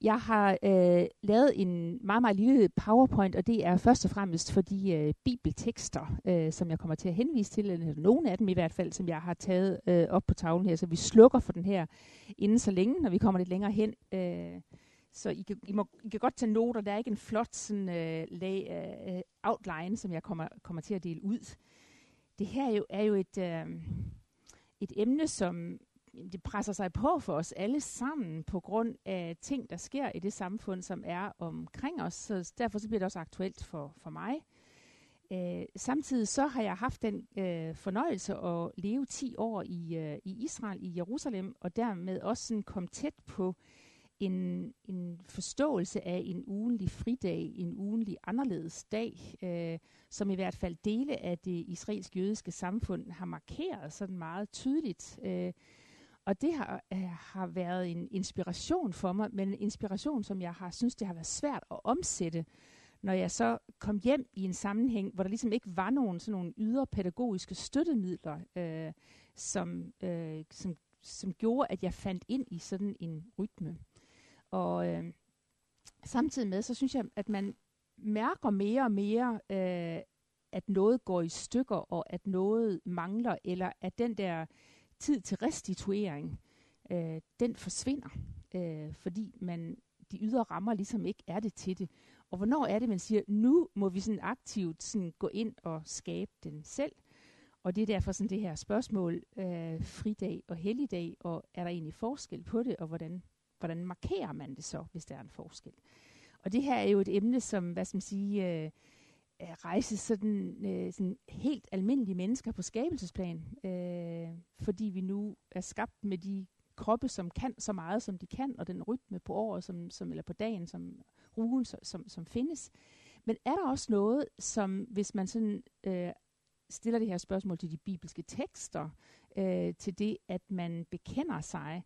Jeg har øh, lavet en meget, meget lille PowerPoint, og det er først og fremmest for de øh, bibeltekster, øh, som jeg kommer til at henvise til, eller nogle af dem i hvert fald, som jeg har taget øh, op på tavlen her. Så vi slukker for den her inden så længe, når vi kommer lidt længere hen. Øh, så I kan, I, må, I kan godt tage noter. Der er ikke en flot sådan, øh, lag, øh, outline, som jeg kommer, kommer til at dele ud. Det her er jo, er jo et, øh, et emne, som det presser sig på for os alle sammen på grund af ting, der sker i det samfund, som er omkring os. Så derfor så bliver det også aktuelt for, for mig. Øh, samtidig så har jeg haft den øh, fornøjelse at leve 10 år i, øh, i Israel, i Jerusalem, og dermed også sådan kom tæt på en, en forståelse af en ugenlig fridag, en ugenlig anderledes dag, øh, som i hvert fald dele af det israelsk-jødiske samfund har markeret sådan meget tydeligt. Øh, og det har, øh, har været en inspiration for mig, men en inspiration, som jeg har synes, det har været svært at omsætte, når jeg så kom hjem i en sammenhæng, hvor der ligesom ikke var nogen sådan nogle ydre pædagogiske støttemidler, øh, som, øh, som, som gjorde, at jeg fandt ind i sådan en rytme. Og øh, samtidig med, så synes jeg, at man mærker mere og mere, øh, at noget går i stykker, og at noget mangler, eller at den der tid til restituering, øh, den forsvinder, øh, fordi man de ydre rammer ligesom ikke er det til det. Og hvornår er det, man siger, nu må vi sådan aktivt sådan gå ind og skabe den selv? Og det er derfor sådan det her spørgsmål, øh, fridag og helligdag, og er der egentlig forskel på det, og hvordan, hvordan markerer man det så, hvis der er en forskel? Og det her er jo et emne, som, hvad skal man sige, øh, rejse sådan, øh, sådan helt almindelige mennesker på skabelsesplan, øh, fordi vi nu er skabt med de kroppe, som kan så meget, som de kan, og den rytme på året, som, som, eller på dagen, som ugen, som, som findes. Men er der også noget, som hvis man sådan øh, stiller det her spørgsmål til de bibelske tekster, øh, til det, at man bekender sig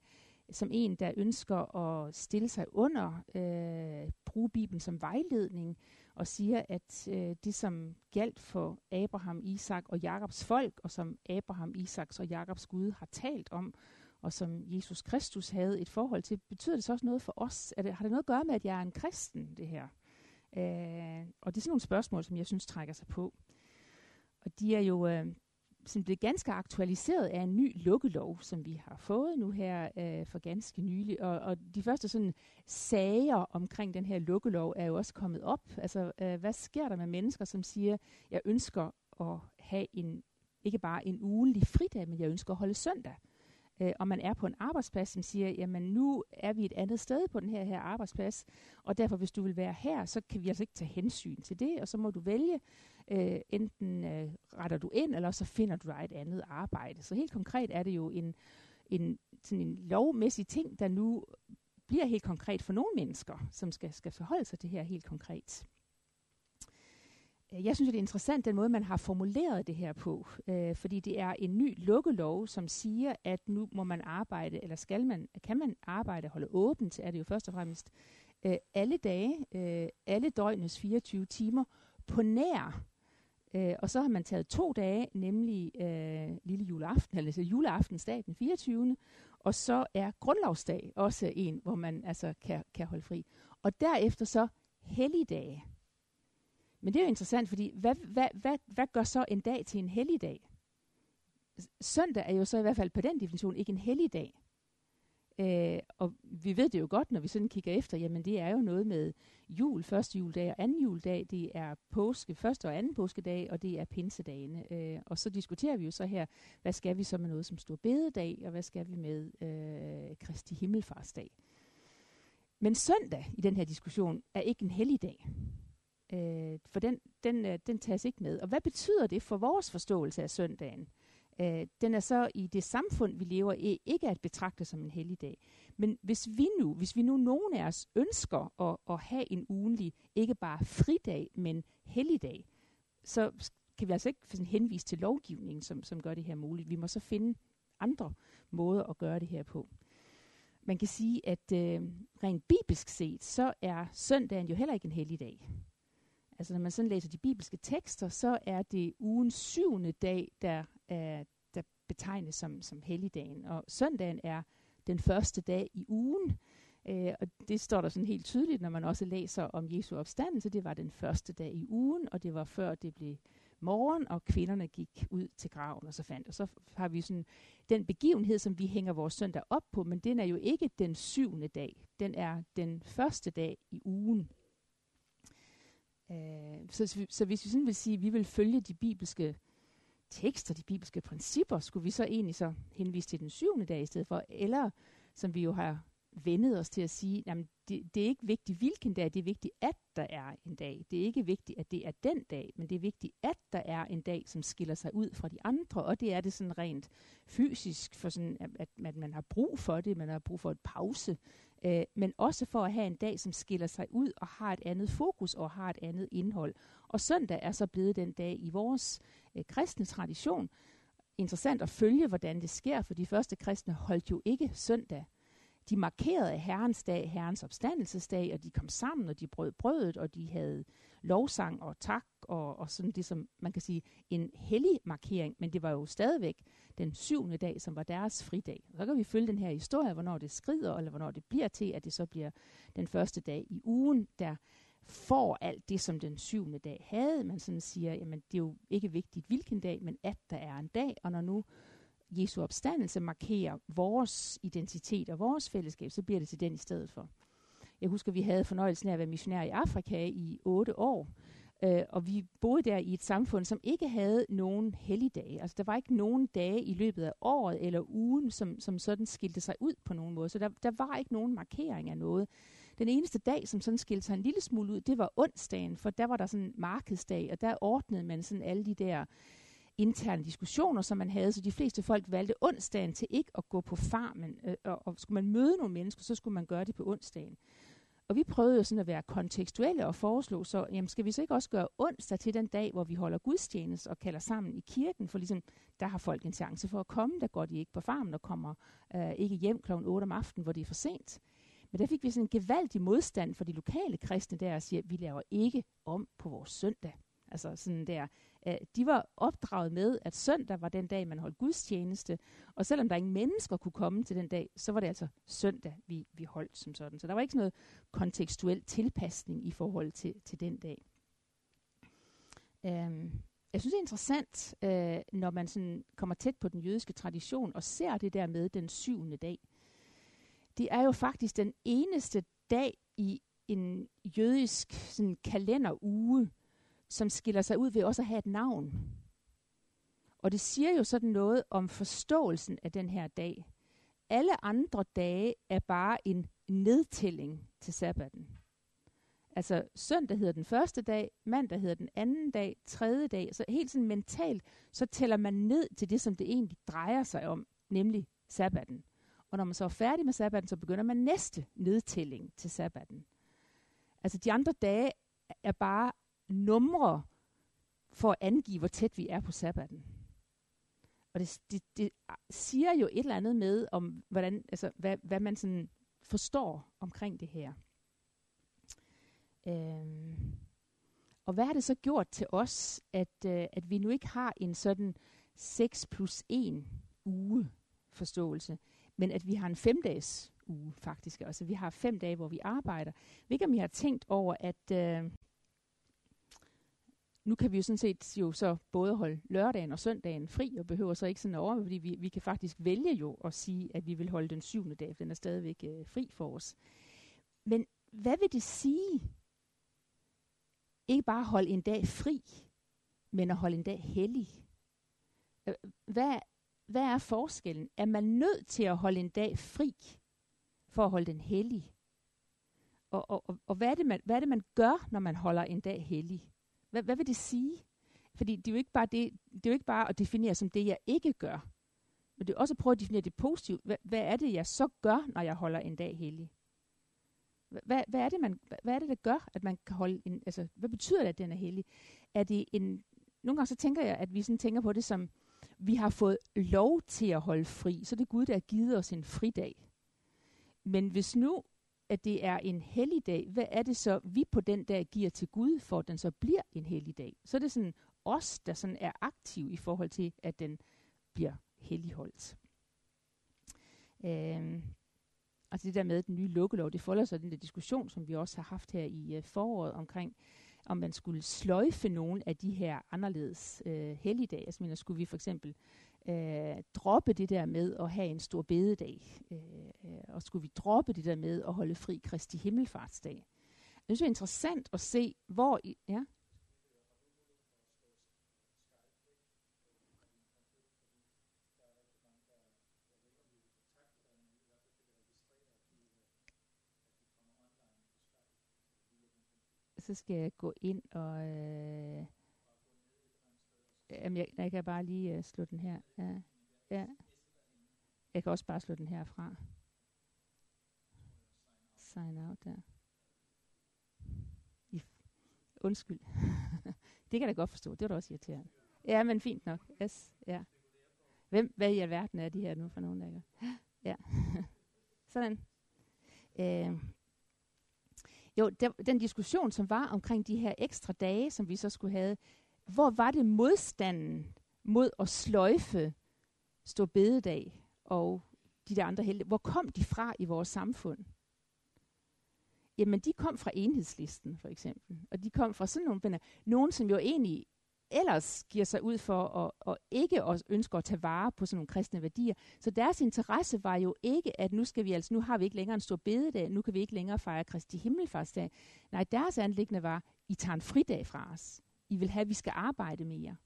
som en, der ønsker at stille sig under, øh, bruge Bibelen som vejledning, og siger, at øh, det, som galt for Abraham, Isak og Jakobs folk, og som Abraham, Isaks og Jakobs Gud har talt om, og som Jesus Kristus havde et forhold til, betyder det så også noget for os? Er det, har det noget at gøre med, at jeg er en kristen, det her? Øh, og det er sådan nogle spørgsmål, som jeg synes trækker sig på. Og de er jo øh, som blev ganske aktualiseret af en ny lukkelov, som vi har fået nu her øh, for ganske nylig. Og, og de første sådan sager omkring den her lukkelov er jo også kommet op. Altså, øh, hvad sker der med mennesker, som siger, jeg ønsker at have en ikke bare en ugenlig fridag, men jeg ønsker at holde søndag. Øh, og man er på en arbejdsplads, som siger, jamen nu er vi et andet sted på den her, her arbejdsplads, og derfor hvis du vil være her, så kan vi altså ikke tage hensyn til det, og så må du vælge, øh, enten øh, retter du ind, eller så finder du dig et andet arbejde. Så helt konkret er det jo en, en, sådan en lovmæssig ting, der nu bliver helt konkret for nogle mennesker, som skal, skal forholde sig til det her helt konkret. Øh, jeg synes, det er interessant, den måde, man har formuleret det her på, øh, fordi det er en ny lukkelov, som siger, at nu må man arbejde, eller skal man, kan man arbejde, holde åbent, er det jo først og fremmest, øh, alle dage, øh, alle døgnets 24 timer, på nær Øh, og så har man taget to dage, nemlig øh, lille juleaften, eller altså juleaftensdag den 24. Og så er grundlovsdag også en, hvor man altså kan, kan holde fri. Og derefter så helligdage. Men det er jo interessant, fordi hvad, hvad, hvad, hvad gør så en dag til en helligdag? Søndag er jo så i hvert fald på den definition ikke en helligdag. Øh, og vi ved det jo godt, når vi sådan kigger efter, jamen det er jo noget med jul, første juledag og anden juledag, det er påske, første og anden påskedag, og det er pinsedagene. Øh, og så diskuterer vi jo så her, hvad skal vi så med noget som stor bededag, og hvad skal vi med øh, Kristi Himmelfartsdag. Men søndag i den her diskussion er ikke en helligdag. Øh, for den, den, øh, den tages ikke med. Og hvad betyder det for vores forståelse af søndagen? Øh, den er så i det samfund, vi lever i, ikke at betragte som en helligdag. Men hvis vi nu, hvis vi nu nogen af os ønsker at, at have en ugenlig, ikke bare fridag, men helligdag, så kan vi altså ikke sådan henvise til lovgivningen, som, som gør det her muligt. Vi må så finde andre måder at gøre det her på. Man kan sige, at øh, rent bibelsk set, så er søndagen jo heller ikke en helligdag. Altså når man sådan læser de bibelske tekster, så er det ugens syvende dag, der, er, der betegnes som, som helligdagen. Og søndagen er den første dag i ugen, Øh, og det står der sådan helt tydeligt, når man også læser om Jesu opstandelse. Det var den første dag i ugen, og det var før det blev morgen, og kvinderne gik ud til graven og så fandt. Og så har vi sådan den begivenhed, som vi hænger vores søndag op på, men den er jo ikke den syvende dag. Den er den første dag i ugen. Øh, så, så hvis vi sådan vil sige, at vi vil følge de bibelske tekster, de bibelske principper, skulle vi så egentlig så henvise til den syvende dag i stedet for, eller som vi jo har vendet os til at sige, jamen, det, det er ikke vigtigt, hvilken dag, det er vigtigt, at der er en dag. Det er ikke vigtigt, at det er den dag, men det er vigtigt, at der er en dag, som skiller sig ud fra de andre, og det er det sådan rent fysisk, for sådan, at, at, at man har brug for det, man har brug for et pause, øh, men også for at have en dag, som skiller sig ud og har et andet fokus og har et andet indhold. Og søndag er så blevet den dag i vores øh, kristne tradition. Interessant at følge, hvordan det sker, for de første kristne holdt jo ikke søndag de markerede Herrens dag, Herrens opstandelsesdag, og de kom sammen, og de brød brødet, og de havde lovsang og tak, og, og sådan det, som man kan sige, en hellig markering, men det var jo stadigvæk den syvende dag, som var deres fridag. Så kan vi følge den her historie, hvornår det skrider, eller hvornår det bliver til, at det så bliver den første dag i ugen, der får alt det, som den syvende dag havde. Man sådan siger, jamen det er jo ikke vigtigt, hvilken dag, men at der er en dag, og når nu Jesu opstandelse markerer vores identitet og vores fællesskab, så bliver det til den i stedet for. Jeg husker, vi havde fornøjelsen af at være missionær i Afrika i otte år, øh, og vi boede der i et samfund, som ikke havde nogen helligdage. Altså, der var ikke nogen dage i løbet af året eller ugen, som, som sådan skilte sig ud på nogen måde. Så der, der var ikke nogen markering af noget. Den eneste dag, som sådan skilte sig en lille smule ud, det var onsdagen, for der var der sådan en markedsdag, og der ordnede man sådan alle de der interne diskussioner, som man havde, så de fleste folk valgte onsdagen til ikke at gå på farmen, øh, og, og skulle man møde nogle mennesker, så skulle man gøre det på onsdagen. Og vi prøvede jo sådan at være kontekstuelle og foreslå, så jamen, skal vi så ikke også gøre onsdag til den dag, hvor vi holder gudstjeneste og kalder sammen i kirken, for ligesom, der har folk en chance for at komme, der går de ikke på farmen og kommer øh, ikke hjem kl. 8 om aftenen, hvor det er for sent. Men der fik vi sådan en gevaldig modstand for de lokale kristne der, og siger, at vi laver ikke om på vores søndag. Altså sådan der. Øh, de var opdraget med, at søndag var den dag, man holdt gudstjeneste. Og selvom der ingen mennesker kunne komme til den dag, så var det altså søndag, vi, vi holdt som sådan. Så der var ikke sådan noget kontekstuel tilpasning i forhold til, til den dag. Um, jeg synes, det er interessant, uh, når man sådan kommer tæt på den jødiske tradition og ser det der med den syvende dag. Det er jo faktisk den eneste dag i en jødisk sådan, kalenderuge, som skiller sig ud ved også at have et navn. Og det siger jo sådan noget om forståelsen af den her dag. Alle andre dage er bare en nedtælling til sabbaten. Altså søndag hedder den første dag, mandag hedder den anden dag, tredje dag. Så helt sådan mentalt, så tæller man ned til det, som det egentlig drejer sig om, nemlig sabbaten. Og når man så er færdig med sabbaten, så begynder man næste nedtælling til sabbaten. Altså de andre dage er bare numre for at angive, hvor tæt vi er på sabbaten. Og det, det, det siger jo et eller andet med, om hvordan, altså, hvad, hvad man sådan forstår omkring det her. Øhm, og hvad har det så gjort til os, at, øh, at vi nu ikke har en sådan 6 plus 1 uge forståelse, men at vi har en femdages uge faktisk. Altså vi har fem dage, hvor vi arbejder. Hvilket vi har tænkt over, at, øh, nu kan vi jo sådan set jo så både holde lørdagen og søndagen fri, og behøver så ikke sådan over, fordi vi, vi kan faktisk vælge jo at sige, at vi vil holde den syvende dag, for den er stadigvæk øh, fri for os. Men hvad vil det sige? Ikke bare holde en dag fri, men at holde en dag hellig. Hvad, hvad er forskellen? Er man nødt til at holde en dag fri, for at holde den hellig? Og, og, og, og hvad, er det, man, hvad er det, man gør, når man holder en dag hellig? Hvad, hvad vil det sige? Fordi det er jo ikke bare, det, det er jo ikke bare at definere som det, jeg ikke gør. Men det er også at prøve at definere det positivt. Hvad, hvad er det, jeg så gør, når jeg holder en dag hellig? Hvad, hvad, er det, man, hvad er det, der gør, at man kan holde en... Altså, hvad betyder det, at den er hellig? Er det en... Nogle gange så tænker jeg, at vi sådan tænker på det som, vi har fået lov til at holde fri, så det er Gud, der har givet os en fridag. Men hvis nu at det er en helligdag, hvad er det så, vi på den dag giver til Gud, for at den så bliver en helligdag? Så er det sådan os, der sådan er aktiv i forhold til, at den bliver helligholdt. Øhm, altså det der med den nye lukkelov, det folder sig den der diskussion, som vi også har haft her i øh, foråret omkring, om man skulle sløjfe nogle af de her anderledes øh, helligdage. Altså mener, skulle vi for eksempel øh, droppe det der med at have en stor bededag, øh, øh, og skulle vi droppe det der med at holde fri Kristi Himmelfartsdag. Jeg synes, det er interessant at se, hvor... I, ja? så skal jeg gå ind og... Øh, jamen, jeg, jeg kan bare lige uh, slå den her. Ja, ja. Jeg kan også bare slå den her fra. Sign out der. I, undskyld. det kan jeg da godt forstå. Det var da også irriterende. Ja, men fint nok. Yes, ja. Hvem, hvad i alverden er de her nu for nogen, der gør? Ja. Sådan. Øh, jo, der, den diskussion, som var omkring de her ekstra dage, som vi så skulle have, hvor var det modstanden mod at sløjfe stå bededag og de der andre helte, hvor kom de fra i vores samfund? Jamen, de kom fra enhedslisten, for eksempel. Og de kom fra sådan nogle, nogen, som jo egentlig ellers giver sig ud for at, at ikke at ønsker at tage vare på sådan nogle kristne værdier. Så deres interesse var jo ikke, at nu skal vi altså, nu har vi ikke længere en stor bededag, nu kan vi ikke længere fejre Kristi Himmelfartsdag. Nej, deres anlæggende var, I tager en fridag fra os. I vil have, at vi skal arbejde mere.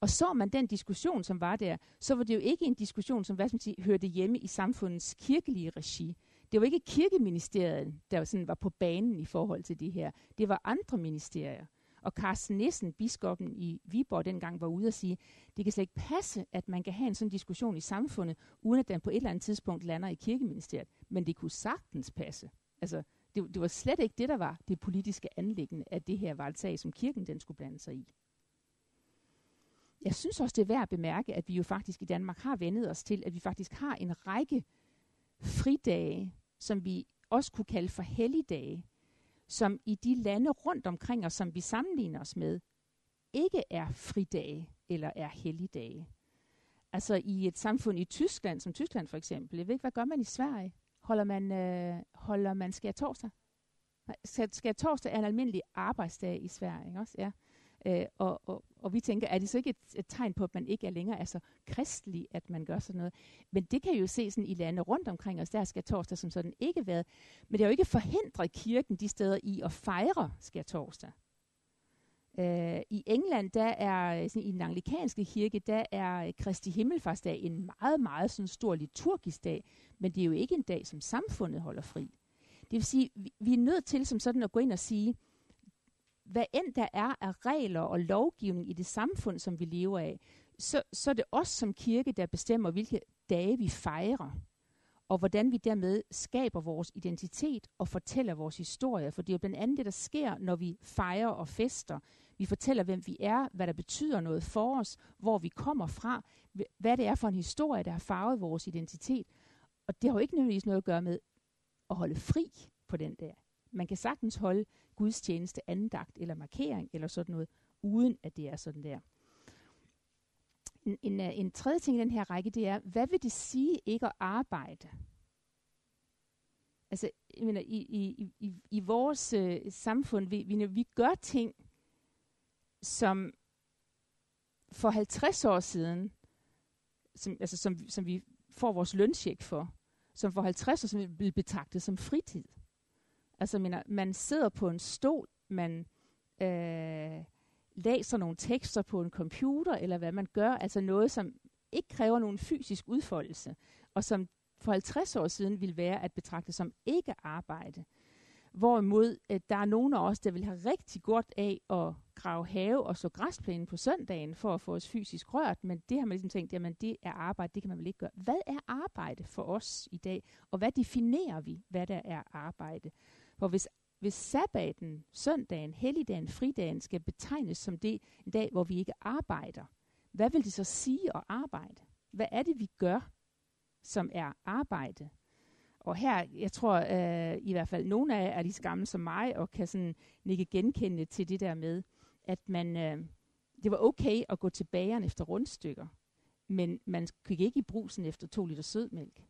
Og så man den diskussion, som var der, så var det jo ikke en diskussion, som hvad skal man sige, hørte hjemme i samfundets kirkelige regi. Det var ikke kirkeministeriet, der sådan var på banen i forhold til det her. Det var andre ministerier. Og Carsten Nissen, biskoppen i Viborg dengang, var ude og sige, det kan slet ikke passe, at man kan have en sådan diskussion i samfundet, uden at den på et eller andet tidspunkt lander i kirkeministeriet. Men det kunne sagtens passe. Altså, det, det var slet ikke det, der var det politiske anlæggende, at det her var sag, som kirken den skulle blande sig i. Jeg synes også, det er værd at bemærke, at vi jo faktisk i Danmark har vendet os til, at vi faktisk har en række fridage, som vi også kunne kalde for helligdage, som i de lande rundt omkring os, som vi sammenligner os med, ikke er fridage eller er helligdage. Altså i et samfund i Tyskland, som Tyskland for eksempel, jeg ved ikke, hvad gør man i Sverige? Holder man, øh, holder man skær torsdag? Skær torsdag er en almindelig arbejdsdag i Sverige, ikke også? Ja. Øh, og, og, og vi tænker, er det så ikke et, et tegn på, at man ikke er længere er så kristelig, at man gør sådan noget? Men det kan jo se sådan i lande rundt omkring os, der skal torsdag som sådan ikke været. Men det har jo ikke forhindret kirken de steder i at fejre skal torsdag. Øh, I England, der er sådan, i den anglikanske kirke, der er Kristi Himmelfartsdag en meget, meget sådan stor liturgisk dag, men det er jo ikke en dag, som samfundet holder fri. Det vil sige, vi, vi er nødt til som sådan at gå ind og sige, hvad end der er af regler og lovgivning i det samfund, som vi lever af, så, så er det os som kirke, der bestemmer, hvilke dage vi fejrer, og hvordan vi dermed skaber vores identitet og fortæller vores historie. For det er jo blandt andet det, der sker, når vi fejrer og fester. Vi fortæller, hvem vi er, hvad der betyder noget for os, hvor vi kommer fra, hvad det er for en historie, der har farvet vores identitet. Og det har jo ikke nødvendigvis noget at gøre med at holde fri på den der. Man kan sagtens holde gudstjeneste, andagt eller markering eller sådan noget, uden at det er sådan der. En, en, øh, en tredje ting i den her række, det er, hvad vil det sige ikke at arbejde? Altså, jeg mener, i, i, i, i vores øh, samfund, vi, vi, vi gør ting, som for 50 år siden, som, altså, som, som vi får vores lønsjek for, som for 50 år siden blev betragtet som fritid. Altså, mener, man sidder på en stol, man øh, læser nogle tekster på en computer, eller hvad man gør, altså noget, som ikke kræver nogen fysisk udfoldelse, og som for 50 år siden ville være at betragte som ikke arbejde. Hvorimod at der er nogen af os, der vil have rigtig godt af at grave have og så græsplænen på søndagen for at få os fysisk rørt, men det har man ligesom tænkt, jamen det er arbejde, det kan man vel ikke gøre. Hvad er arbejde for os i dag, og hvad definerer vi, hvad der er arbejde? For hvis, hvis sabbaten, søndagen, helligdagen, fridagen skal betegnes som det en dag, hvor vi ikke arbejder, hvad vil det så sige at arbejde? Hvad er det, vi gør, som er arbejde? Og her, jeg tror øh, i hvert fald, nogle af jer er lige så gamle som mig, og kan sådan nikke genkende til det der med, at man, øh, det var okay at gå til bageren efter rundstykker, men man gik ikke i brusen efter to liter sødmælk.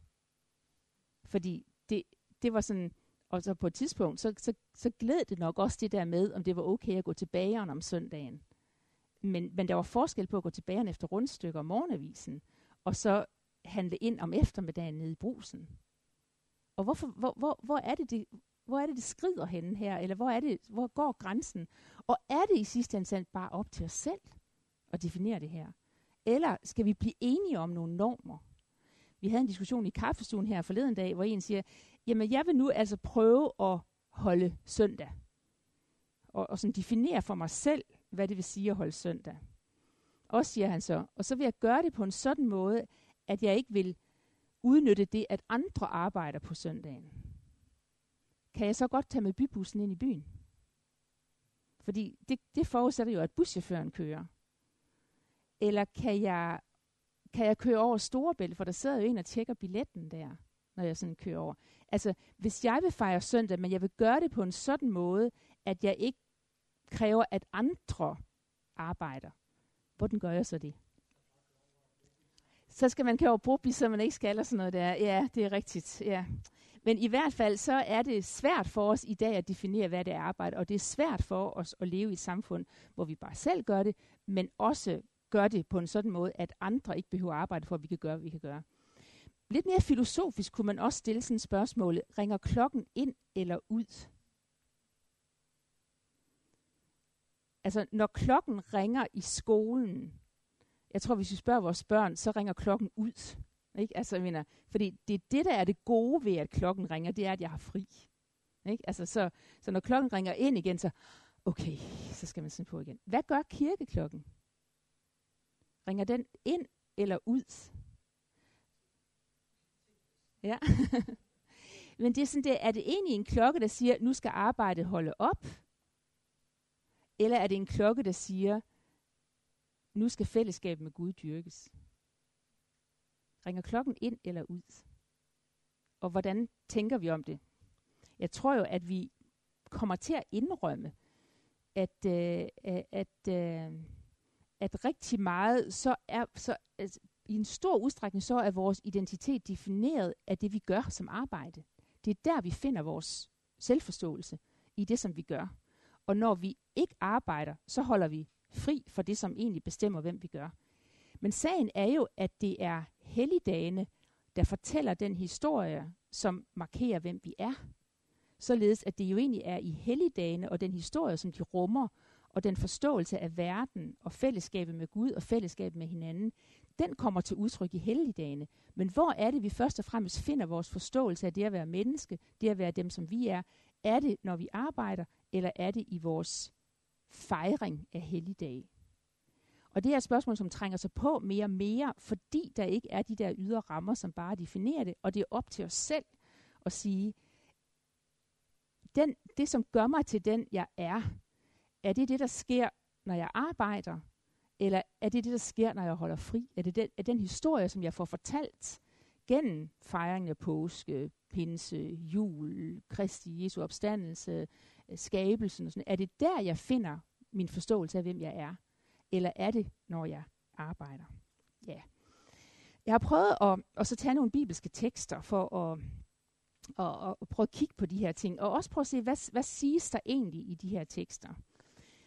Fordi det, det var sådan, og så på et tidspunkt, så, så, så glæd det nok også det der med, om det var okay at gå til bageren om søndagen. Men, men der var forskel på at gå til bageren efter rundstykker om morgenavisen, og så handle ind om eftermiddagen nede i brusen. Og hvorfor, hvor, hvor, hvor, er det, det, hvor er det, det skrider henne her? Eller hvor, er det, hvor går grænsen? Og er det i sidste ende bare op til os selv at definere det her? Eller skal vi blive enige om nogle normer? Vi havde en diskussion i kaffestuen her forleden dag, hvor en siger, jamen jeg vil nu altså prøve at holde søndag. Og, og sådan definere for mig selv, hvad det vil sige at holde søndag. Og siger han så, og så vil jeg gøre det på en sådan måde, at jeg ikke vil udnytte det, at andre arbejder på søndagen. Kan jeg så godt tage med bybussen ind i byen? Fordi det, det forudsætter jo, at buschaufføren kører. Eller kan jeg, kan jeg køre over Storebælt, for der sidder jo en og tjekker billetten der, når jeg sådan kører over. Altså, hvis jeg vil fejre søndag, men jeg vil gøre det på en sådan måde, at jeg ikke kræver, at andre arbejder, hvordan gør jeg så det? Så skal man køre over Broby, så man ikke skal, eller sådan noget der. Ja, det er rigtigt. Ja. Men i hvert fald, så er det svært for os i dag at definere, hvad det er arbejde, og det er svært for os at leve i et samfund, hvor vi bare selv gør det, men også gør det på en sådan måde, at andre ikke behøver arbejde for, at vi kan gøre, hvad vi kan gøre. Lidt mere filosofisk kunne man også stille sådan spørgsmålet. Ringer klokken ind eller ud? Altså, når klokken ringer i skolen, jeg tror, hvis vi spørger vores børn, så ringer klokken ud. Ikke? Altså, jeg mener, fordi det er det, der er det gode ved, at klokken ringer, det er, at jeg har fri. Ikke? Altså, så, så når klokken ringer ind igen, så okay, så skal man sådan på igen. Hvad gør kirkeklokken? Ringer den ind eller ud? Ja. Men det er sådan, det, er det egentlig en klokke, der siger, nu skal arbejdet holde op? Eller er det en klokke, der siger, nu skal fællesskabet med Gud dyrkes? Ringer klokken ind eller ud? Og hvordan tænker vi om det? Jeg tror jo, at vi kommer til at indrømme, at, øh, at, øh, at rigtig meget, så er så, altså, i en stor udstrækning, så er vores identitet defineret af det, vi gør som arbejde. Det er der, vi finder vores selvforståelse i det, som vi gør. Og når vi ikke arbejder, så holder vi fri for det, som egentlig bestemmer, hvem vi gør. Men sagen er jo, at det er helligdagene, der fortæller den historie, som markerer, hvem vi er. Således at det jo egentlig er i helligdagene og den historie, som de rummer, og den forståelse af verden og fællesskabet med Gud og fællesskabet med hinanden, den kommer til udtryk i helligdagene. Men hvor er det, vi først og fremmest finder vores forståelse af det at være menneske, det at være dem, som vi er? Er det, når vi arbejder, eller er det i vores fejring af helligdag? Og det er et spørgsmål, som trænger sig på mere og mere, fordi der ikke er de der ydre rammer, som bare definerer det, og det er op til os selv at sige, den, det som gør mig til den, jeg er, er det det, der sker, når jeg arbejder, eller er det det, der sker, når jeg holder fri? Er det den, er den historie, som jeg får fortalt gennem fejringen af påske, pinse, jul, Kristi, Jesu opstandelse, øh, skabelsen og sådan Er det der, jeg finder min forståelse af, hvem jeg er? eller er det, når jeg arbejder? Ja. Jeg har prøvet at, at så tage nogle bibelske tekster for at, at, at prøve at kigge på de her ting, og også prøve at se, hvad, hvad siges der egentlig i de her tekster.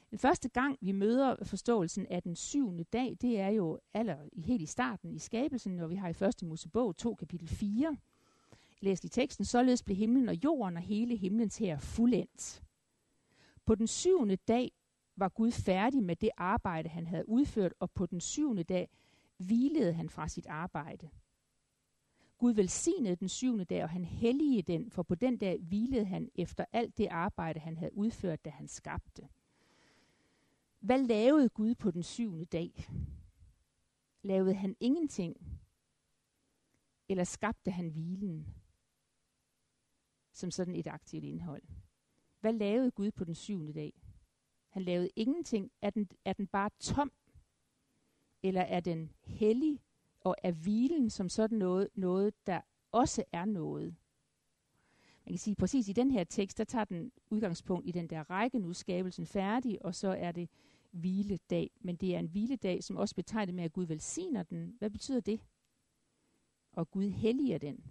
Den første gang, vi møder forståelsen af den syvende dag, det er jo aller, helt i starten i skabelsen, når vi har i første Mosebog 2 kapitel 4. Læs i teksten, således blev himlen og jorden og hele himlens her fuldendt. På den syvende dag var Gud færdig med det arbejde, han havde udført, og på den syvende dag hvilede han fra sit arbejde. Gud velsignede den syvende dag, og han helligede den, for på den dag hvilede han efter alt det arbejde, han havde udført, da han skabte. Hvad lavede Gud på den syvende dag? Lavede han ingenting? Eller skabte han hvilen? Som sådan et aktivt indhold. Hvad lavede Gud på den syvende dag? Han lavede ingenting. Er den, er den bare tom? Eller er den hellig? Og er hvilen som sådan noget, noget, der også er noget? Man kan sige, præcis i den her tekst, der tager den udgangspunkt i den der række, nu skabelsen færdig, og så er det hviledag. Men det er en hviledag, som også betegner med, at Gud velsigner den. Hvad betyder det? Og Gud helliger den.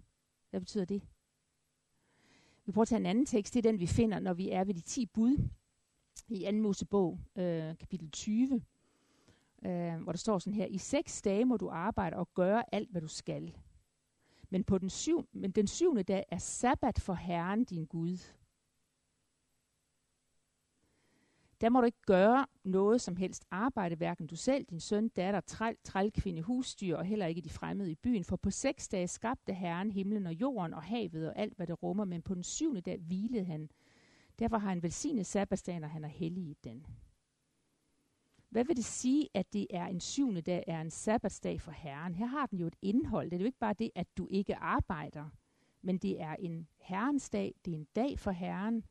Hvad betyder det? Vi prøver at tage en anden tekst, det er den, vi finder, når vi er ved de 10 bud i 2. Mosebog, øh, kapitel 20, øh, hvor der står sådan her, I seks dage må du arbejde og gøre alt, hvad du skal. Men, på den, syv, men den syvende dag er sabbat for Herren din Gud. Der må du ikke gøre noget som helst arbejde, hverken du selv, din søn, datter, træl, trælkvinde, husdyr og heller ikke de fremmede i byen. For på seks dage skabte Herren himlen og jorden og havet og alt, hvad det rummer, men på den syvende dag hvilede han. Derfor har han velsignet sabbatsdagen, og han er hellig i den. Hvad vil det sige, at det er en syvende dag, er en sabbatsdag for Herren? Her har den jo et indhold. Det er jo ikke bare det, at du ikke arbejder, men det er en Herrens dag, det er en dag for Herren,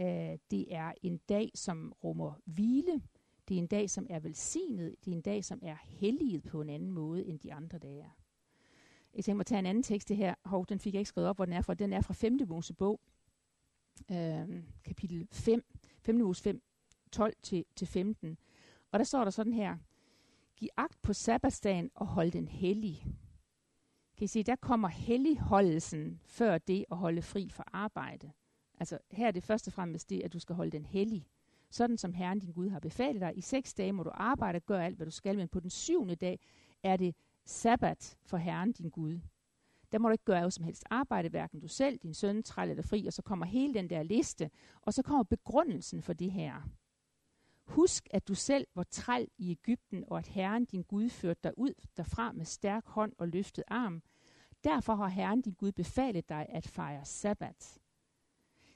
Øh, det er en dag, som rummer hvile. Det er en dag, som er velsignet. Det er en dag, som er helliget på en anden måde, end de andre dage er. Jeg tænker mig at tage en anden tekst det her. Hov, den fik jeg ikke skrevet op, hvor den er fra. Den er fra 5. Mosebog, øh, kapitel 5. 5. Mose 5, 12 til, til 15. Og der står der sådan her. Giv agt på sabbatsdagen og hold den hellig. Kan I se, der kommer helligholdelsen før det at holde fri for arbejde. Altså her er det først og fremmest det, at du skal holde den hellig. Sådan som Herren din Gud har befalet dig. I seks dage må du arbejde og gøre alt, hvad du skal, men på den syvende dag er det sabbat for Herren din Gud. Der må du ikke gøre som helst arbejde, hverken du selv, din søn, træl eller fri, og så kommer hele den der liste, og så kommer begrundelsen for det her. Husk, at du selv var træl i Ægypten, og at Herren din Gud førte dig ud derfra med stærk hånd og løftet arm. Derfor har Herren din Gud befalet dig at fejre sabbat.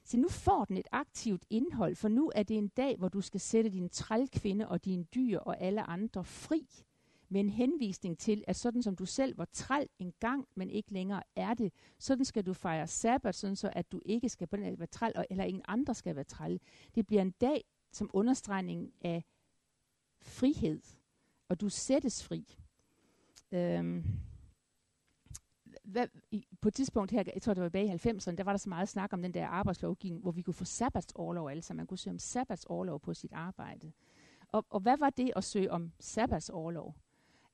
Så nu får den et aktivt indhold, for nu er det en dag, hvor du skal sætte din trælkvinde og din dyr og alle andre fri. Med en henvisning til, at sådan som du selv var træl en gang, men ikke længere er det, sådan skal du fejre sabbat, sådan så at du ikke skal være træl, eller ingen andre skal være træl. Det bliver en dag som understregning af frihed, og du sættes fri. Øhm, hvad, i, på et tidspunkt her, jeg tror det var bag i 90'erne, der var der så meget snak om den der arbejdslovgivning, hvor vi kunne få sabbatsårlov alle. Altså man kunne søge om sabbatsårlov på sit arbejde. Og, og hvad var det at søge om sabbatsårlov?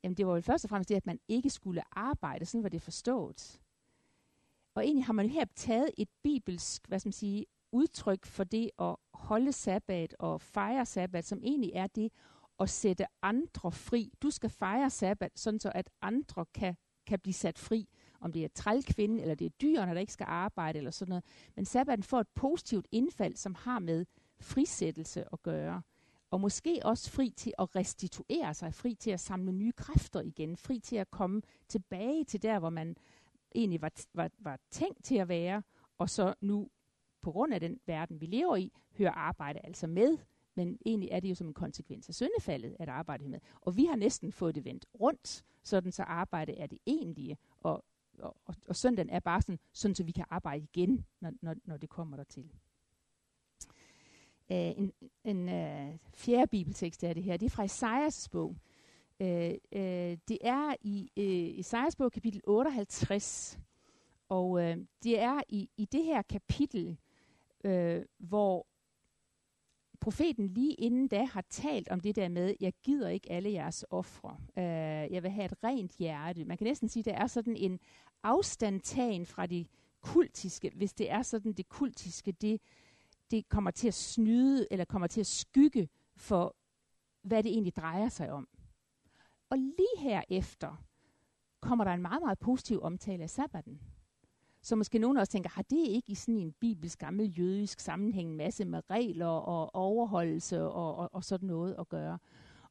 Jamen det var jo først og fremmest det, at man ikke skulle arbejde. Sådan var det forstået. Og egentlig har man her taget et bibelsk, hvad skal man sige, udtryk for det at holde sabbat og fejre sabbat, som egentlig er det at sætte andre fri. Du skal fejre sabbat, sådan så at andre kan, kan blive sat fri om det er trælkvinde, eller det er dyrene, der ikke skal arbejde, eller sådan noget. Men sabbaten får et positivt indfald, som har med frisættelse at gøre. Og måske også fri til at restituere sig, fri til at samle nye kræfter igen, fri til at komme tilbage til der, hvor man egentlig var, var, var tænkt til at være, og så nu på grund af den verden, vi lever i, hører arbejde altså med, men egentlig er det jo som en konsekvens af syndefaldet, at arbejde med. Og vi har næsten fået det vendt rundt, sådan så arbejde er det egentlige, og og, og, og søndagen er bare sådan, sådan, så vi kan arbejde igen, når, når, når det kommer dertil. Uh, en en uh, fjerde bibeltekst er det her, det er fra Esajas bog. Uh, uh, det er i uh, Esajas bog kapitel 58, og uh, det er i, i det her kapitel, uh, hvor profeten lige inden da har talt om det der med, jeg gider ikke alle jeres ofre. Øh, jeg vil have et rent hjerte. Man kan næsten sige, at der er sådan en afstandtagen fra det kultiske, hvis det er sådan, det kultiske, det, det kommer til at snyde, eller kommer til at skygge for, hvad det egentlig drejer sig om. Og lige herefter kommer der en meget, meget positiv omtale af sabbaten. Så måske nogen også tænker, har det ikke i sådan en bibelsk, gammel jødisk sammenhæng en masse med regler og overholdelse og, og, og sådan noget at gøre?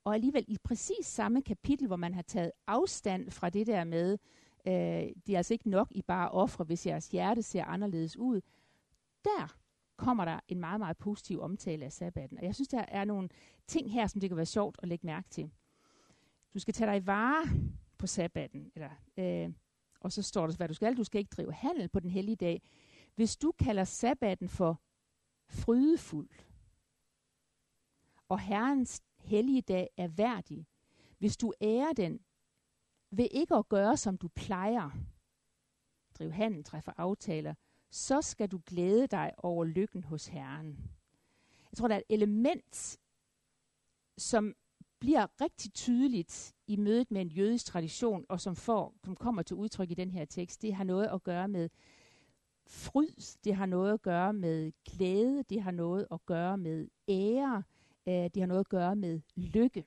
Og alligevel i præcis samme kapitel, hvor man har taget afstand fra det der med, øh, det er altså ikke nok i bare ofre, hvis jeres hjerte ser anderledes ud. Der kommer der en meget, meget positiv omtale af sabbaten. Og jeg synes, der er nogle ting her, som det kan være sjovt at lægge mærke til. Du skal tage dig i vare på sabbaten, eller, øh, og så står der, hvad du skal. Du skal ikke drive handel på den hellige dag. Hvis du kalder sabbaten for frydefuld, og Herrens hellige dag er værdig, hvis du ærer den ved ikke at gøre, som du plejer, drive handel, træffe aftaler, så skal du glæde dig over lykken hos Herren. Jeg tror, der er et element, som bliver rigtig tydeligt i mødet med en jødisk tradition, og som, får, som kommer til udtryk i den her tekst. Det har noget at gøre med fryd, det har noget at gøre med glæde, det har noget at gøre med ære, øh, det har noget at gøre med lykke.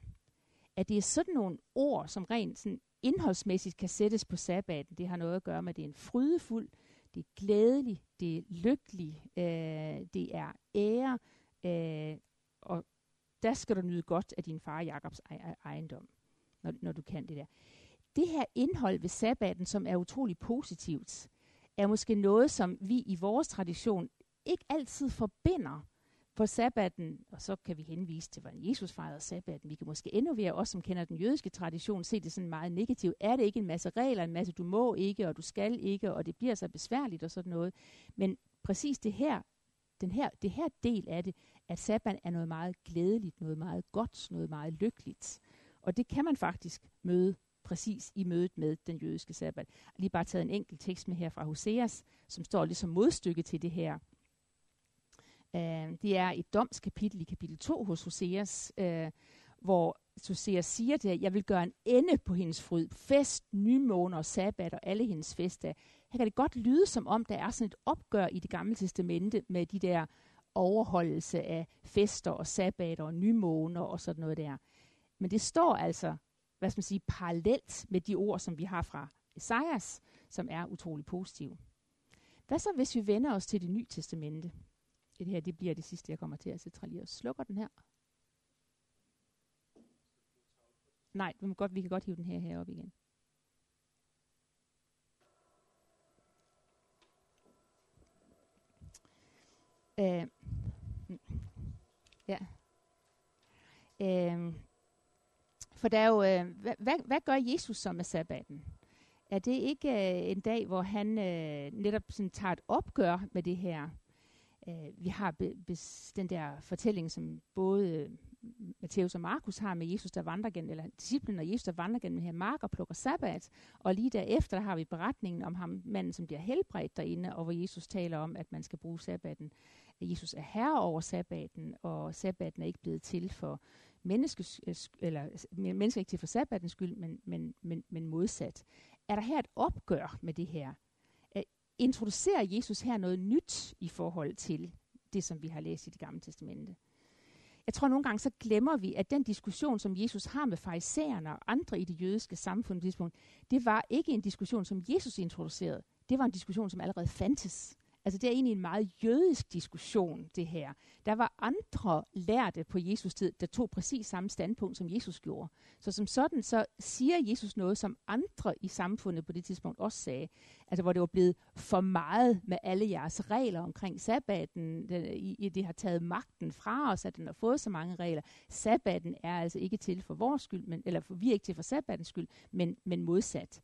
At det er sådan nogle ord, som rent sådan indholdsmæssigt kan sættes på sabbaten, det har noget at gøre med, at det er en frydefuld, det er glædelig, det er lykkelig, øh, det er ære, øh, og der skal du nyde godt af din far Jakobs ejendom, når, når du kan det der. Det her indhold ved sabbaten, som er utrolig positivt, er måske noget, som vi i vores tradition ikke altid forbinder på sabbaten, og så kan vi henvise til, hvordan Jesus fejrede sabbaten. Vi kan måske endnu ved os som kender den jødiske tradition, se det sådan meget negativt. Er det ikke en masse regler, en masse du må ikke, og du skal ikke, og det bliver så besværligt og sådan noget. Men præcis det her, den her, det her del af det, at sabban er noget meget glædeligt, noget meget godt, noget meget lykkeligt. Og det kan man faktisk møde præcis i mødet med den jødiske sabbat. Jeg har lige bare taget en enkelt tekst med her fra Hoseas, som står ligesom modstykke til det her. Uh, det er et domskapitel i kapitel 2 hos Hoseas, uh, hvor Hoseas siger det, at jeg vil gøre en ende på hendes fryd, fest, nymåne og sabbat og alle hendes fester. Her kan det godt lyde som om, der er sådan et opgør i det gamle testamente med de der overholdelse af fester og sabbater og nymåner og sådan noget der. Men det står altså hvad skal man sige, parallelt med de ord, som vi har fra Esajas, som er utrolig positive. Hvad så, hvis vi vender os til det nye testamente? Det her, det bliver det sidste, jeg kommer til at sætte lige og slukker den her. Nej, vi, må godt, vi kan godt hive den her herop igen. Øh, ja. Øh, for der er jo, øh, hvad, hvad, hvad gør Jesus så med sabbaten? Er det ikke øh, en dag, hvor han øh, netop sådan tager et opgør med det her? Øh, vi har be, be, den der fortælling, som både øh, Matthæus og Markus har med Jesus, der vandrer gennem, eller disciplen og Jesus, der vandrer gennem den her mark og plukker sabbat. Og lige derefter der har vi beretningen om ham, manden, som bliver helbredt derinde, og hvor Jesus taler om, at man skal bruge sabbaten. At Jesus er herre over sabbaten, og sabbaten er ikke blevet til for menneskes, eller mennesker ikke til for sabbatens skyld, men, men, men, men modsat. Er der her et opgør med det her? Introducerer Jesus her noget nyt i forhold til det, som vi har læst i det gamle testamente? Jeg tror nogle gange, så glemmer vi, at den diskussion, som Jesus har med farisæerne og andre i det jødiske samfund på tidspunkt, det var ikke en diskussion, som Jesus introducerede. Det var en diskussion, som allerede fandtes. Altså det er egentlig en meget jødisk diskussion, det her. Der var andre lærte på Jesus tid, der tog præcis samme standpunkt, som Jesus gjorde. Så som sådan, så siger Jesus noget, som andre i samfundet på det tidspunkt også sagde. Altså hvor det var blevet for meget med alle jeres regler omkring sabbaten. Det, I, det har taget magten fra os, at den har fået så mange regler. Sabbaten er altså ikke til for vores skyld, men, eller for, vi er ikke til for sabbatens skyld, men, men modsat.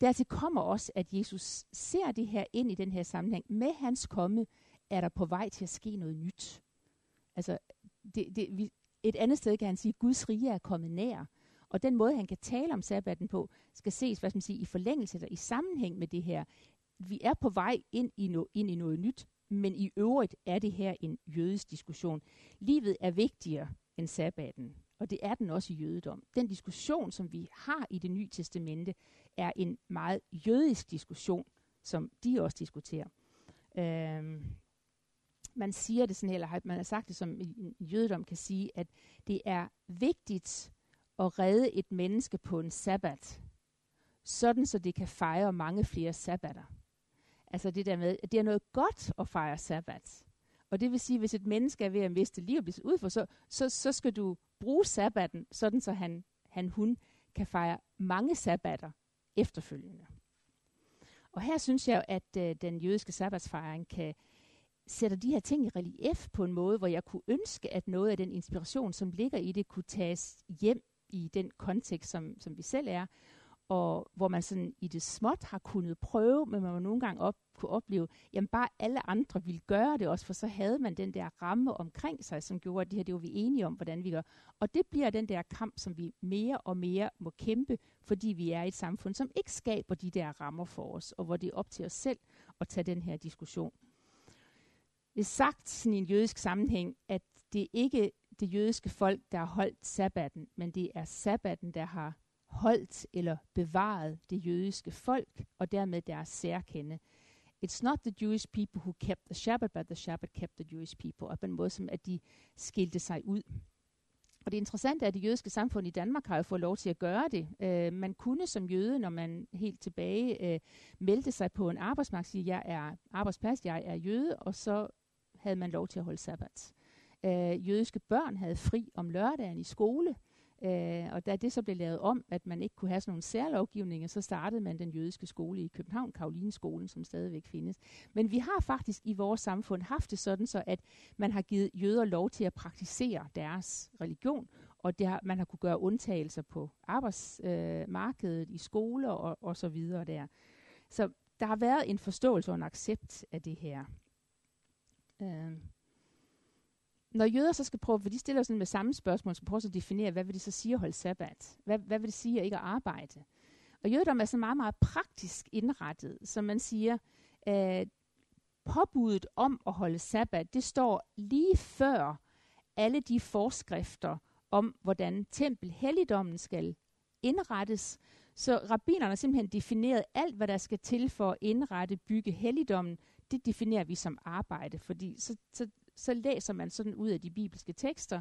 Dertil kommer også, at Jesus ser det her ind i den her sammenhæng. Med hans komme er der på vej til at ske noget nyt. Altså, det, det, vi, et andet sted kan han sige, at Guds rige er kommet nær. Og den måde, han kan tale om sabbaten på, skal ses hvad skal man sige, i forlængelse eller i sammenhæng med det her. Vi er på vej ind i, no, ind i noget nyt, men i øvrigt er det her en jødisk diskussion. Livet er vigtigere end sabbaten. Og det er den også i jødedom. Den diskussion, som vi har i det nye testamente, er en meget jødisk diskussion, som de også diskuterer. Øhm, man siger det sådan, eller man har sagt det som i jødedom kan sige, at det er vigtigt at redde et menneske på en sabbat, sådan så det kan fejre mange flere sabbater. Altså det der med, at det er noget godt at fejre sabbat. Og det vil sige, at hvis et menneske er ved at miste liv og blive ud for, så, så, så skal du bruge sabbaten, sådan så han, han hun kan fejre mange sabbater efterfølgende. Og her synes jeg, at øh, den jødiske sabbatsfejring kan sætte de her ting i relief på en måde, hvor jeg kunne ønske, at noget af den inspiration, som ligger i det, kunne tages hjem i den kontekst, som, som vi selv er, og hvor man sådan i det småt har kunnet prøve, men man nogle gange op, kunne opleve, jamen bare alle andre ville gøre det også, for så havde man den der ramme omkring sig, som gjorde, at det her, det var vi enige om, hvordan vi gør. Og det bliver den der kamp, som vi mere og mere må kæmpe, fordi vi er i et samfund, som ikke skaber de der rammer for os, og hvor det er op til os selv at tage den her diskussion. Det er sagt sådan i en jødisk sammenhæng, at det er ikke det jødiske folk, der har holdt sabbaten, men det er sabbaten, der har holdt eller bevaret det jødiske folk, og dermed deres særkende. It's not the Jewish people who kept the Shabbat, but the Shabbat kept the Jewish people. Og på en måde, som at de skilte sig ud. Og det interessante er, at det jødiske samfund i Danmark har jo fået lov til at gøre det. Uh, man kunne som jøde, når man helt tilbage uh, meldte sig på en arbejdsmarked, sige, jeg er arbejdsplads, jeg er jøde, og så havde man lov til at holde sabbat. Uh, jødiske børn havde fri om lørdagen i skole, Øh, og da det så blev lavet om, at man ikke kunne have sådan nogle særlovgivninger, så startede man den jødiske skole i København, Karolineskolen, som stadigvæk findes. Men vi har faktisk i vores samfund haft det sådan, så at man har givet jøder lov til at praktisere deres religion, og det har, man har kunne gøre undtagelser på arbejdsmarkedet, øh, i skoler og, og så videre der. Så der har været en forståelse og en accept af det her. Øh når jøder så skal prøve, for de stiller sådan med samme spørgsmål, så prøver at definere, hvad vil det så sige at holde sabbat? Hvad, hvad vil det sige at ikke at arbejde? Og jødedom er så meget, meget praktisk indrettet, som man siger, øh, påbuddet om at holde sabbat, det står lige før alle de forskrifter om, hvordan tempelhelligdommen skal indrettes. Så rabbinerne har simpelthen defineret alt, hvad der skal til for at indrette, bygge helligdommen, det definerer vi som arbejde, fordi så, så så læser man sådan ud af de bibelske tekster.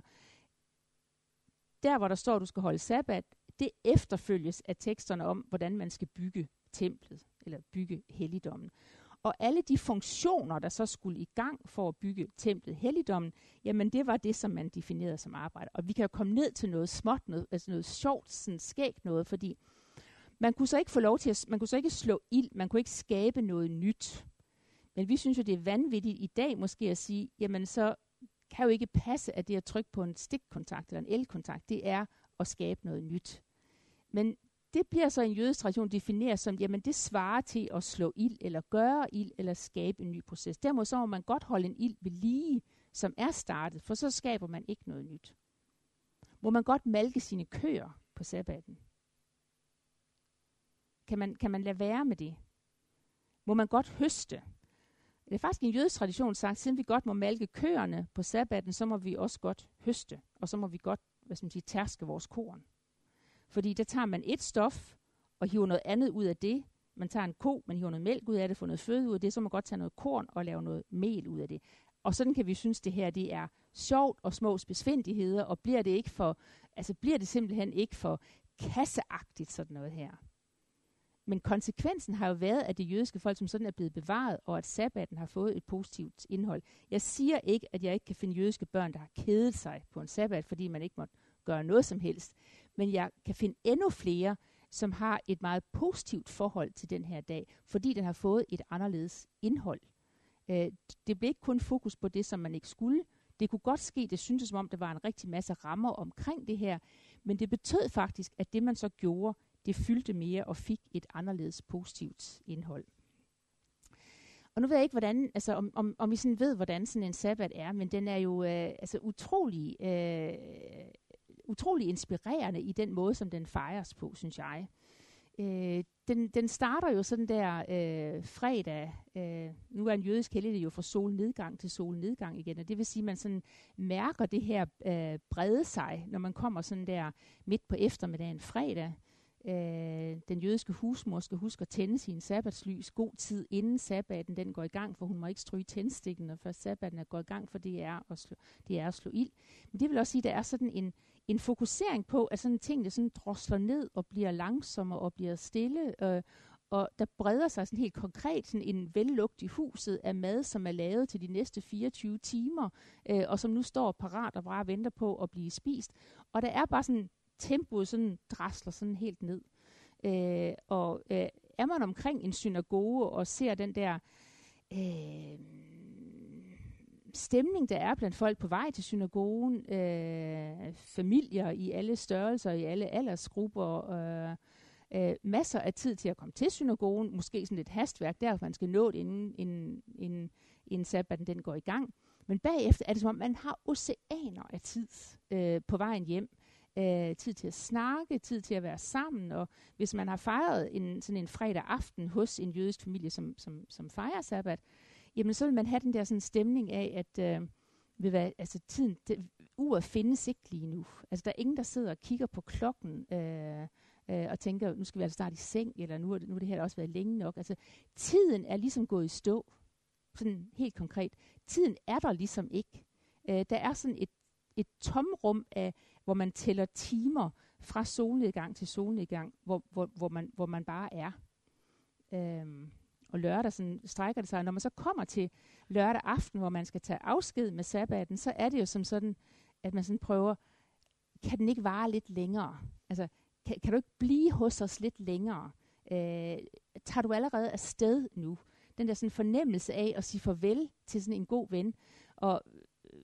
Der, hvor der står, at du skal holde sabbat, det efterfølges af teksterne om, hvordan man skal bygge templet, eller bygge helligdommen. Og alle de funktioner, der så skulle i gang for at bygge templet, helligdommen, jamen det var det, som man definerede som arbejde. Og vi kan jo komme ned til noget småt, noget, altså noget sjovt, sådan skægt noget, fordi man kunne så ikke få lov til at, man kunne så ikke slå ild, man kunne ikke skabe noget nyt. Men vi synes jo, det er vanvittigt i dag måske at sige, jamen så kan jo ikke passe, at det at trykke på en stikkontakt eller en elkontakt, det er at skabe noget nyt. Men det bliver så en jødisk tradition defineret som, jamen det svarer til at slå ild, eller gøre ild, eller skabe en ny proces. Dermed så må man godt holde en ild ved lige, som er startet, for så skaber man ikke noget nyt. Må man godt malke sine køer på sabbaten? Kan man, kan man lade være med det? Må man godt høste? Det er faktisk en jødisk tradition sagt, siden vi godt må malke køerne på sabbaten, så må vi også godt høste, og så må vi godt hvad skal man sige, tærske vores korn. Fordi der tager man et stof og hiver noget andet ud af det. Man tager en ko, man hiver noget mælk ud af det, får noget føde ud af det, så må man godt tage noget korn og lave noget mel ud af det. Og sådan kan vi synes, det her det er sjovt og små besvindeligheder, og bliver det ikke for, altså bliver det simpelthen ikke for kasseagtigt sådan noget her. Men konsekvensen har jo været, at det jødiske folk som sådan er blevet bevaret, og at sabbaten har fået et positivt indhold. Jeg siger ikke, at jeg ikke kan finde jødiske børn, der har kedet sig på en sabbat, fordi man ikke må gøre noget som helst. Men jeg kan finde endnu flere, som har et meget positivt forhold til den her dag, fordi den har fået et anderledes indhold. Øh, det blev ikke kun fokus på det, som man ikke skulle. Det kunne godt ske, det syntes som om, der var en rigtig masse rammer omkring det her, men det betød faktisk, at det man så gjorde, det fyldte mere og fik et anderledes positivt indhold. Og nu ved jeg ikke, hvordan, altså, om, om, om I sådan ved, hvordan sådan en sabbat er, men den er jo øh, altså, utrolig, øh, utrolig inspirerende i den måde, som den fejres på, synes jeg. Øh, den, den starter jo sådan der øh, fredag, øh, nu er en jødisk helligdag jo fra solnedgang til solnedgang igen, og det vil sige, at man sådan mærker det her øh, brede sig, når man kommer sådan der midt på eftermiddagen fredag, Øh, den jødiske husmor skal huske at tænde sin sabbatslys god tid inden sabbaten den går i gang, for hun må ikke stryge tændstikken, når først sabbaten er gået i gang, for det er at slå, det er at slå ild. Men det vil også sige, at der er sådan en, en fokusering på, at sådan tingene sådan drosler ned og bliver langsommere og bliver stille, øh, og der breder sig sådan helt konkret sådan en vellugt i huset af mad, som er lavet til de næste 24 timer, øh, og som nu står parat og bare venter på at blive spist. Og der er bare sådan tempoet sådan drasler sådan helt ned. Øh, og øh, er man omkring en synagoge og ser den der øh, stemning, der er blandt folk på vej til synagogen, øh, familier i alle størrelser, i alle aldersgrupper, øh, øh, masser af tid til at komme til synagogen, måske sådan et hastværk der, man skal nå det inden, inden, inden, inden sabbaten den går i gang. Men bagefter er det som om, man har oceaner af tid øh, på vejen hjem øh, tid til at snakke, tid til at være sammen, og hvis man har fejret en, sådan en fredag aften hos en jødisk familie, som, som, som fejrer sabbat, jamen så vil man have den der sådan stemning af, at øh, vil være, altså tiden, det, uret findes ikke lige nu. Altså der er ingen, der sidder og kigger på klokken, øh, øh, og tænker, nu skal vi altså starte i seng, eller nu, nu er det her også været længe nok. Altså, tiden er ligesom gået i stå, sådan helt konkret. Tiden er der ligesom ikke. Øh, der er sådan et, et tomrum af, hvor man tæller timer fra solnedgang til solnedgang, hvor, hvor, hvor, man, hvor man bare er. Øhm, og lørdag sådan, strækker det sig. Når man så kommer til lørdag aften, hvor man skal tage afsked med sabbaten, så er det jo som sådan, at man sådan prøver, kan den ikke vare lidt længere? Altså, kan, kan du ikke blive hos os lidt længere? Øh, tager du allerede afsted nu? Den der sådan fornemmelse af at sige farvel til sådan en god ven. Og øh,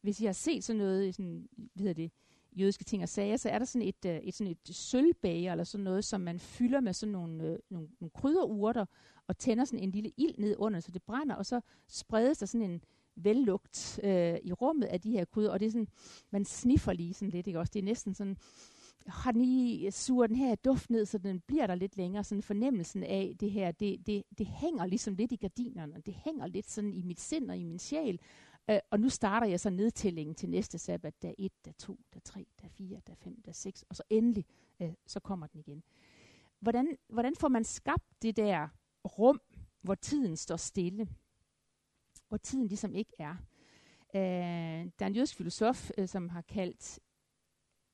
hvis I har set sådan noget, sådan, hvad hedder det, jødiske ting og sager, så er der sådan et, øh, et, sådan et sølvbager eller sådan noget, som man fylder med sådan nogle, øh, nogle, nogle krydderurter og tænder sådan en lille ild ned under, så det brænder, og så spredes der sådan en vellugt øh, i rummet af de her krydder, og det er sådan, man sniffer lige sådan lidt, ikke også? Det er næsten sådan, har den lige øh, suger den her duft ned, så den bliver der lidt længere, sådan fornemmelsen af det her, det, det, det hænger ligesom lidt i gardinerne, det hænger lidt sådan i mit sind og i min sjæl, Øh, og nu starter jeg så nedtællingen til næste sabbat, dag 1, dag 2, dag 3, dag 4, dag 5, dag 6, og så endelig, øh, så kommer den igen. Hvordan, hvordan får man skabt det der rum, hvor tiden står stille? Hvor tiden ligesom ikke er. Øh, der er en jødisk filosof, øh, som har kaldt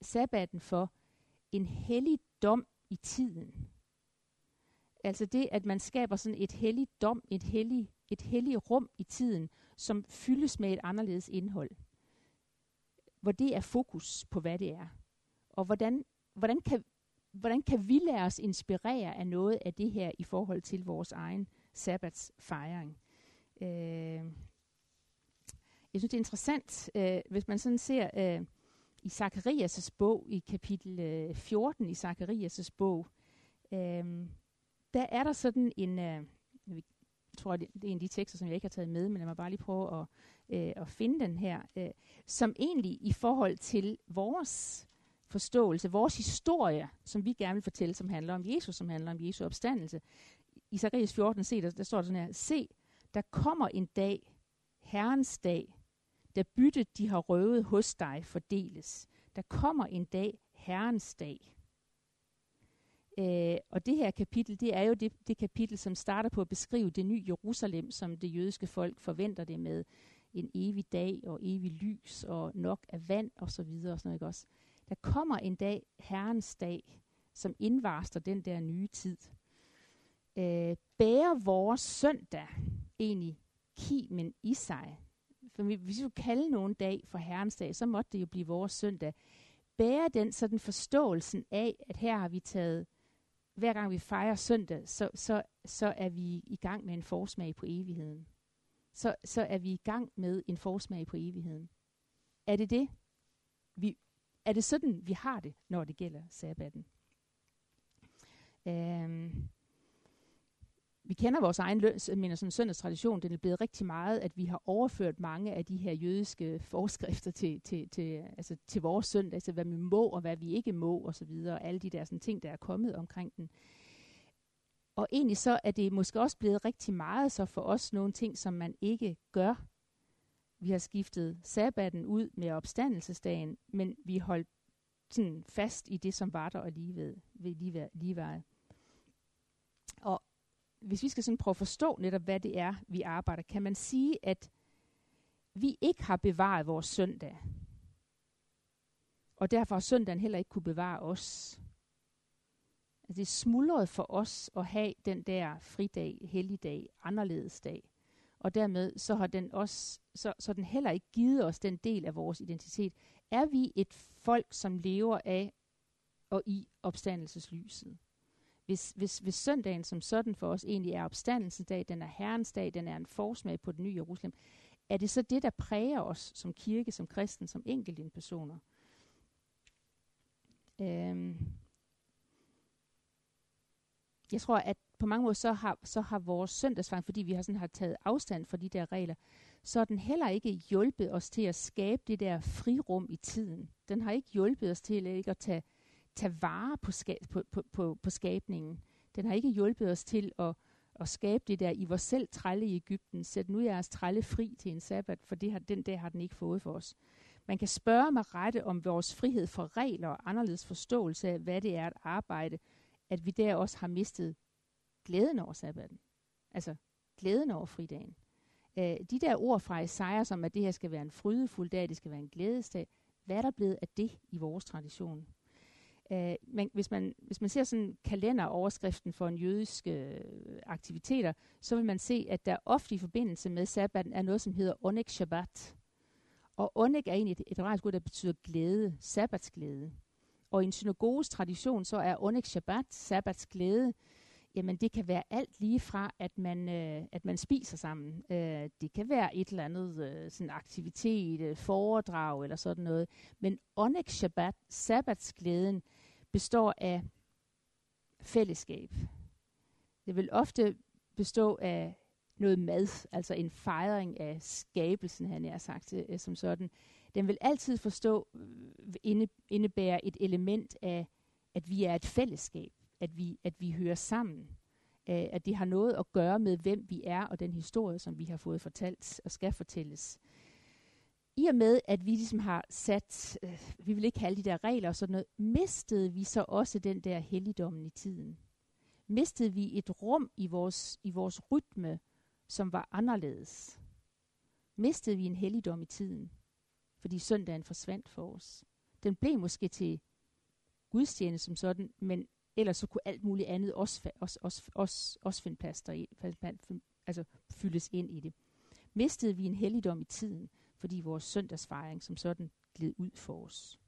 sabbaten for en hellig dom i tiden. Altså det, at man skaber sådan et hellig dom, et hellig, et helligt rum i tiden, som fyldes med et anderledes indhold. Hvor det er fokus på, hvad det er. Og hvordan, hvordan, kan, hvordan kan vi lade os inspirere af noget af det her i forhold til vores egen sabbatsfejring? Øh, jeg synes, det er interessant, øh, hvis man sådan ser øh, i Zacharias' bog, i kapitel øh, 14 i Zacharias' bog, øh, der er der sådan en, øh, tror, det, det er en af de tekster, som jeg ikke har taget med, men lad mig bare lige prøve at, øh, at finde den her, øh, som egentlig i forhold til vores forståelse, vores historie, som vi gerne vil fortælle, som handler om Jesus, som handler om Jesu opstandelse. I Zacharias 14, se, der, der står der sådan her, se, der kommer en dag, Herrens dag, da byttet, de har røvet hos dig, fordeles. Der kommer en dag, Herrens dag. Øh, og det her kapitel, det er jo det, det kapitel, som starter på at beskrive det nye Jerusalem, som det jødiske folk forventer det med en evig dag og evig lys og nok af vand og så videre. Og sådan noget, ikke også? Der kommer en dag, Herrens dag, som indvarster den der nye tid. Øh, bærer vores søndag egentlig kimen i sig? For hvis vi skulle kalde nogen dag for Herrens dag, så måtte det jo blive vores søndag. Bærer den sådan forståelsen af, at her har vi taget hver gang vi fejrer søndag, så, så, så er vi i gang med en forsmag på evigheden. Så, så er vi i gang med en forsmag på evigheden. Er det det? Vi, er det sådan, vi har det, når det gælder sabbaten? Øhm, vi kender vores egen løn, men sådan søndagstradition, den er blevet rigtig meget, at vi har overført mange af de her jødiske forskrifter til, til, til, altså til vores søndag, altså hvad vi må og hvad vi ikke må og så videre, og alle de der sådan, ting, der er kommet omkring den. Og egentlig så er det måske også blevet rigtig meget så for os nogle ting, som man ikke gør. Vi har skiftet sabbaten ud med opstandelsesdagen, men vi holdt sådan fast i det, som var der og lige ved, ved lige, lige Og hvis vi skal sådan prøve at forstå netop, hvad det er, vi arbejder, kan man sige, at vi ikke har bevaret vores søndag. Og derfor har søndagen heller ikke kunne bevare os. Altså, det er smuldret for os at have den der fridag, helligdag, anderledes dag. Og dermed så har den også, så, så den heller ikke givet os den del af vores identitet. Er vi et folk, som lever af og i opstandelseslyset? Hvis, hvis, hvis søndagen som sådan for os egentlig er opstandelsens dag, den er herrens dag, den er en forsmag på det nye Jerusalem, er det så det, der præger os som kirke, som kristen, som personer? Øhm. Jeg tror, at på mange måder så har, så har vores søndagsfang, fordi vi har, sådan, har taget afstand fra de der regler, så har den heller ikke hjulpet os til at skabe det der frirum i tiden. Den har ikke hjulpet os til ikke at tage tage vare på, ska- på, på, på, på skabningen. Den har ikke hjulpet os til at, at skabe det der, I vores selv trælle i Ægypten, sæt nu jeres trælle fri til en sabbat, for det har, den dag har den ikke fået for os. Man kan spørge mig rette om vores frihed for regler og anderledes forståelse af, hvad det er at arbejde, at vi der også har mistet glæden over sabbaten. Altså glæden over fridagen. Øh, de der ord fra Isaiah, som at det her skal være en frydefuld dag, det skal være en glædesdag, hvad er der blevet af det i vores tradition? Uh, men hvis, man, hvis man ser sådan kalenderoverskriften for en jødisk uh, aktiviteter, så vil man se, at der ofte i forbindelse med sabbaten er noget, som hedder onik Shabbat. Og onik er egentlig et hebraisk ord, der betyder glæde, sabbatsglæde. Og i en synagoges tradition, så er onik Shabbat, sabbatsglæde, Jamen det kan være alt lige fra, at man, øh, at man spiser sammen. Øh, det kan være et eller andet øh, sådan aktivitet, øh, foredrag eller sådan noget. Men onik Shabbat, sabbatsglæden, består af fællesskab. Det vil ofte bestå af noget mad, altså en fejring af skabelsen, han er sagt øh, som sådan. Den vil altid forstå, øh, inde, indebære et element af, at vi er et fællesskab at vi, at vi hører sammen. Øh, at det har noget at gøre med, hvem vi er, og den historie, som vi har fået fortalt og skal fortælles. I og med, at vi ligesom har sat, øh, vi vil ikke have de der regler og sådan noget, mistede vi så også den der helligdommen i tiden. Mistede vi et rum i vores, i vores rytme, som var anderledes. Mistede vi en helligdom i tiden, fordi søndagen forsvandt for os. Den blev måske til gudstjeneste som sådan, men ellers så kunne alt muligt andet også, også, også, også, også finde plads deri, altså fyldes ind i det. Mistede vi en helligdom i tiden, fordi vores søndagsfejring som sådan gled ud for os.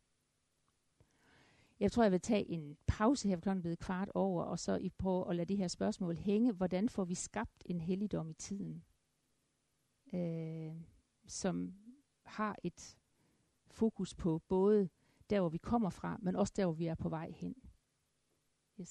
Jeg tror, jeg vil tage en pause her, klokken blevet kvart over, og så i på at lade det her spørgsmål hænge. Hvordan får vi skabt en helligdom i tiden, øh, som har et fokus på både der, hvor vi kommer fra, men også der, hvor vi er på vej hen.